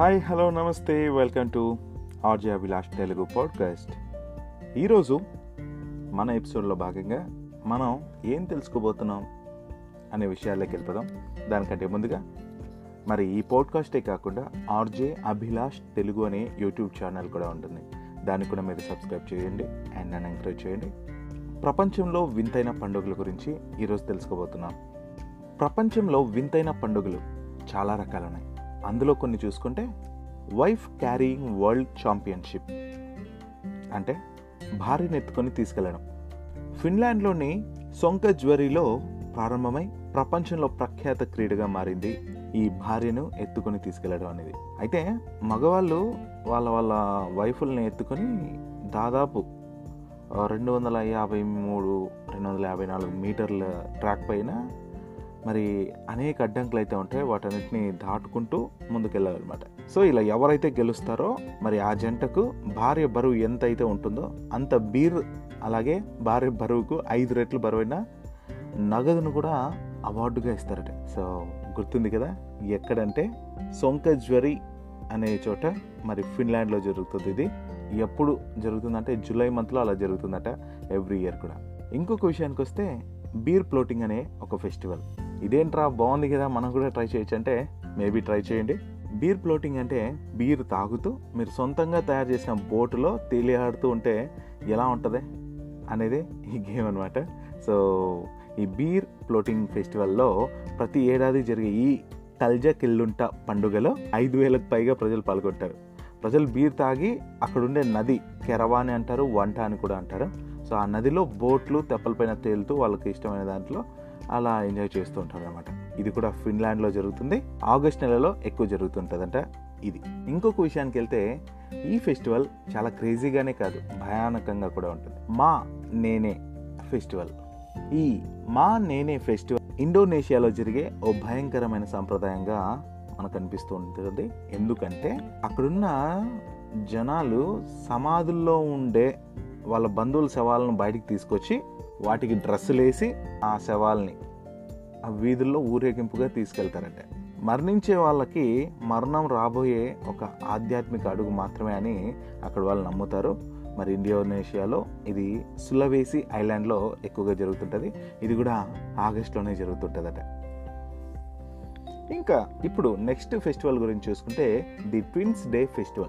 Hi hello నమస్తే. Welcome to RJ Abhilash Telugu podcast. ఈరోజు మన ఎపిసోడ్లో భాగంగా మనం ఏం తెలుసుకోబోతున్నాం అనే విషయాల్లోకి వెళ్ళిపోదాం. దానికంటే ముందుగా మరి ఈ పాడ్కాస్టే కాకుండా ఆర్జే అభిలాష్ తెలుగు అనే యూట్యూబ్ ఛానల్ కూడా ఉంటుంది. దాన్ని కూడా మీరు సబ్స్క్రైబ్ చేయండి అండ్ నన్ను ఎంకరేజ్ చేయండి. ప్రపంచంలో వింతైన పండుగల గురించి ఈరోజు తెలుసుకోబోతున్నాం. ప్రపంచంలో వింతైన పండుగలు చాలా రకాలు ఉన్నాయి అందులో కొన్ని చూసుకుంటే వైఫ్ క్యారీయింగ్ వరల్డ్ ఛాంపియన్షిప్ అంటే భార్యను ఎత్తుకొని తీసుకెళ్ళడం. ఫిన్లాండ్లోని సొంక జ్వరీలో ప్రారంభమై ప్రపంచంలో ప్రఖ్యాత క్రీడగా మారింది ఈ భార్యను ఎత్తుకొని తీసుకెళ్ళడం అనేది. అయితే మగవాళ్ళు వాళ్ళ వాళ్ళ వైఫుల్ని ఎత్తుకొని దాదాపు రెండు వందల యాభై మూడు రెండు వందల యాభై నాలుగు మీటర్ల ట్రాక్ పైన మరి అనేక అడ్డంకులు అయితే ఉంటాయి. వాటన్నిటిని దాటుకుంటూ ముందుకెళ్ళాలన్నమాట. సో ఇలా ఎవరైతే గెలుస్తారో మరి ఆ జంటకు భార్య బరువు ఎంత అయితే ఉంటుందో అంత బీర్ అలాగే భార్య బరువుకు ఐదు రెట్లు బరువైన నగదును కూడా అవార్డుగా ఇస్తారట. సో గుర్తుంది కదా? ఎక్కడంటే సొంకజ్వరి అనే చోట మరి ఫిన్లాండ్లో జరుగుతుంది ఇది. ఎప్పుడు జరుగుతుందంటే జూలై మంత్లో అలా జరుగుతుందట ఎవ్రీ ఇయర్ కూడా. ఇంకొక విషయానికి వస్తే బీర్ ఫ్లోటింగ్ అనే ఒక ఫెస్టివల్. ఇదేంట్రా బాగుంది కదా మనం కూడా ట్రై చేయొచ్చు అంటే మేబీ ట్రై చేయండి. బీర్ ఫ్లోటింగ్ అంటే బీర్ తాగుతూ మీరు సొంతంగా తయారు చేసిన బోటులో తేలియాడుతూ ఉంటే ఎలా ఉంటుంది అనేది ఈ గేమ్ అనమాట సో ఈ బీర్ ఫ్లోటింగ్ ఫెస్టివల్లో ప్రతి ఏడాది జరిగే ఈ కల్జా కిల్లుంట పండుగలో ఐదు వేలకు పైగా ప్రజలు పాల్గొంటారు. ప్రజలు బీర్ తాగి అక్కడుండే నది కెరవాని అంటారు వంట అని కూడా అంటారు. సో ఆ నదిలో బోట్లు తెప్పలపైన తేలుతూ వాళ్ళకి ఇష్టమైన దాంట్లో అలా ఎంజాయ్ చేస్తూ ఉంటారు అనమాట ఇది కూడా ఫిన్లాండ్లో జరుగుతుంది. ఆగస్ట్ నెలలో ఎక్కువ జరుగుతుంటుందంట ఇది. ఇంకొక విషయానికి వెళ్తే ఈ ఫెస్టివల్ చాలా క్రేజీగానే కాదు భయానకంగా కూడా ఉంటుంది. మా నేనే ఫెస్టివల్. ఈ మా నేనే ఫెస్టివల్ ఇండోనేషియాలో జరిగే ఓ భయంకరమైన సాంప్రదాయంగా మనకు అనిపిస్తూ ఉంటుంది. ఎందుకంటే అక్కడున్న జనాలు సమాధుల్లో ఉండే వాళ్ళ బంధువుల శవాలను బయటికి తీసుకొచ్చి వాటికి డ్రెస్సులు వేసి ఆ శవాల్ని ఆ వీధుల్లో ఊరేగింపుగా తీసుకెళ్తారట. మరణించే వాళ్ళకి మరణం రాబోయే ఒక ఆధ్యాత్మిక అడుగు మాత్రమే అని అక్కడ వాళ్ళు నమ్ముతారు. మరి ఇండోనేషియాలో ఇది సులవేసి ఐలాండ్లో ఎక్కువగా జరుగుతుంటుంది. ఇది కూడా ఆగస్టులోనే జరుగుతుంటుందట. ఇంకా ఇప్పుడు నెక్స్ట్ ఫెస్టివల్ గురించి చూసుకుంటే ది ట్విన్స్ డే ఫెస్టివల్.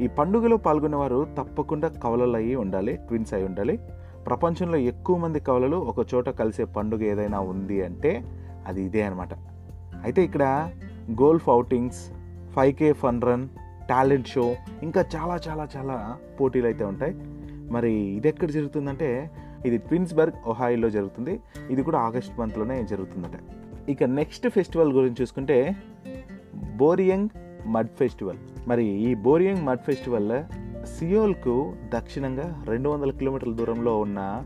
ఈ పండుగలో పాల్గొనేవారు తప్పకుండా కవలలు అయ్యి ఉండాలి ట్విన్స్ అయి ఉండాలి. ప్రపంచంలో ఎక్కువ మంది కవలలు ఒక చోట కలిసే పండుగ ఏదైనా ఉంది అంటే అది ఇదే అనమాట అయితే ఇక్కడ golf outings five K fun run talent show ఇంకా చాలా చాలా చాలా పోటీలు అయితే ఉంటాయి. మరి ఇది ఎక్కడ జరుగుతుందంటే ఇది ట్విన్స్బర్గ్ ఒహాయిలో జరుగుతుంది. ఇది కూడా ఆగస్ట్ మంత్లోనే జరుగుతుందట. ఇక నెక్స్ట్ ఫెస్టివల్ గురించి చూసుకుంటే బోరియంగ్ మడ్ ఫెస్టివల్. మరి ఈ బోరియంగ్ మడ్ ఫెస్టివల్ సియోల్కు దక్షిణంగా రెండు వందల కిలోమీటర్ల దూరంలో ఉన్న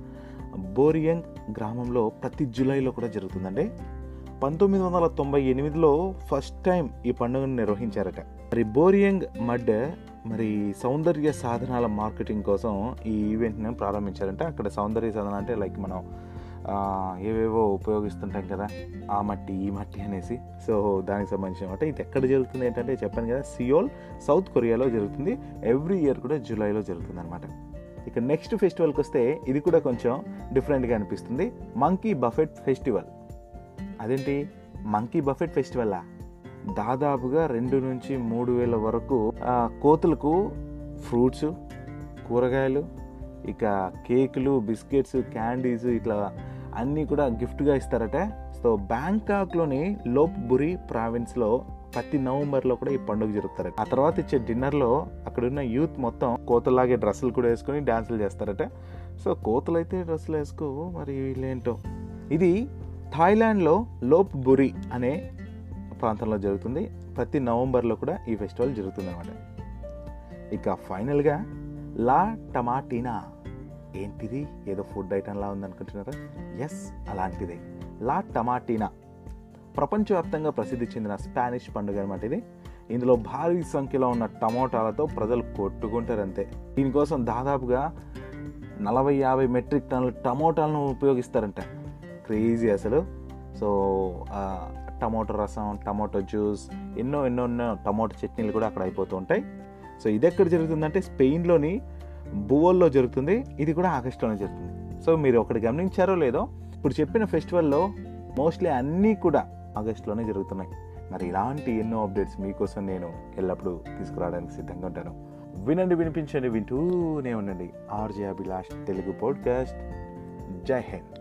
బోరియంగ్ గ్రామంలో ప్రతి జూలైలో కూడా జరుగుతుందండి. పంతొమ్మిది వందల తొంభై ఎనిమిదిలో ఫస్ట్ టైం ఈ పండుగను నిర్వహించారట. మరి బోరియంగ్ మడ్ మరి సౌందర్య సాధనాల మార్కెటింగ్ కోసం ఈ ఈవెంట్ని ప్రారంభించారంటే. అక్కడ సౌందర్య సాధన అంటే లైక్ మనం ఏవేవో ఉపయోగిస్తుంటాం కదా ఆ మట్టి ఈ మట్టి అనేసి. సో దానికి సంబంధించిన మాట ఇది ఎక్కడ జరుగుతుంది ఏంటంటే చెప్పాను కదా సియోల్ సౌత్ కొరియాలో జరుగుతుంది. ఎవ్రీ ఇయర్ కూడా జూలైలో జరుగుతుంది అనమాట ఇక నెక్స్ట్ ఫెస్టివల్కి వస్తే ఇది కూడా కొంచెం డిఫరెంట్గా అనిపిస్తుంది. మంకీ బఫెట్ ఫెస్టివల్ అదేంటి? మంకీ బఫెట్ ఫెస్టివల్లా దాదాపుగా రెండు నుంచి మూడు వేల వరకు కోతులకు ఫ్రూట్స్ కూరగాయలు ఇక కేకులు బిస్కెట్స్ క్యాండీస్ ఇట్లా అన్నీ కూడా గిఫ్ట్గా ఇస్తారట. సో బ్యాంకాక్లోని లోప్బురి ప్రావిన్స్లో ప్రతి నవంబర్లో కూడా ఈ పండుగ జరుపుతారట. ఆ తర్వాత ఇచ్చే డిన్నర్లో అక్కడున్న యూత్ మొత్తం కోతలాగే డ్రెస్సులు కూడా వేసుకొని డ్యాన్సులు చేస్తారట. సో కోతలు అయితే డ్రెస్సులు వేసుకో మరి వీళ్ళేంటో. ఇది థాయిలాండ్లో లోప్ బురి అనే ప్రాంతంలో జరుగుతుంది. ప్రతి నవంబర్లో కూడా ఈ ఫెస్టివల్ జరుగుతుంది అనమాట ఇక ఫైనల్గా లా టమాటీనా. ఏంటిది? ఏదో ఫుడ్ ఐటెంలా ఉందనుకుంటున్నారా? ఎస్ అలాంటిదే. లా టమాటీనా? ప్రపంచవ్యాప్తంగా ప్రసిద్ధి చెందిన స్పానిష్ పండుగ అనమాట ఇది. ఇందులో భారీ సంఖ్యలో ఉన్న టమోటాలతో ప్రజలు కొట్టుకుంటారంతే. దీనికోసం దాదాపుగా నలభై యాభై మెట్రిక్ టన్నుల టమోటాలను ఉపయోగిస్తారంట. క్రేజీ అసలు. సో టమోటో రసం టమోటో జ్యూస్ ఎన్నో ఎన్నో ఎన్నో టమోటో చట్నీలు కూడా అక్కడ అయిపోతూ ఉంటాయి. సో ఇది ఎక్కడ జరుగుతుందంటే స్పెయిన్లోని బువోల్లో జరుగుతుంది ఇది కూడా ఆగస్టులోనే జరుగుతుంది. సో మీరు ఒకటి గమనించారో లేదో ఇప్పుడు చెప్పిన ఫెస్టివల్లో మోస్ట్లీ అన్నీ కూడా ఆగస్టులోనే జరుగుతున్నాయి. మరి ఇలాంటి ఎన్నో అప్డేట్స్ మీకోసం నేను ఎల్లప్పుడూ తీసుకురావడానికి సిద్ధంగా ఉంటాను. వినండి వినిపించండి వింటూనే ఉండండి. RJ Abhilash Telugu podcast. జై హింద్.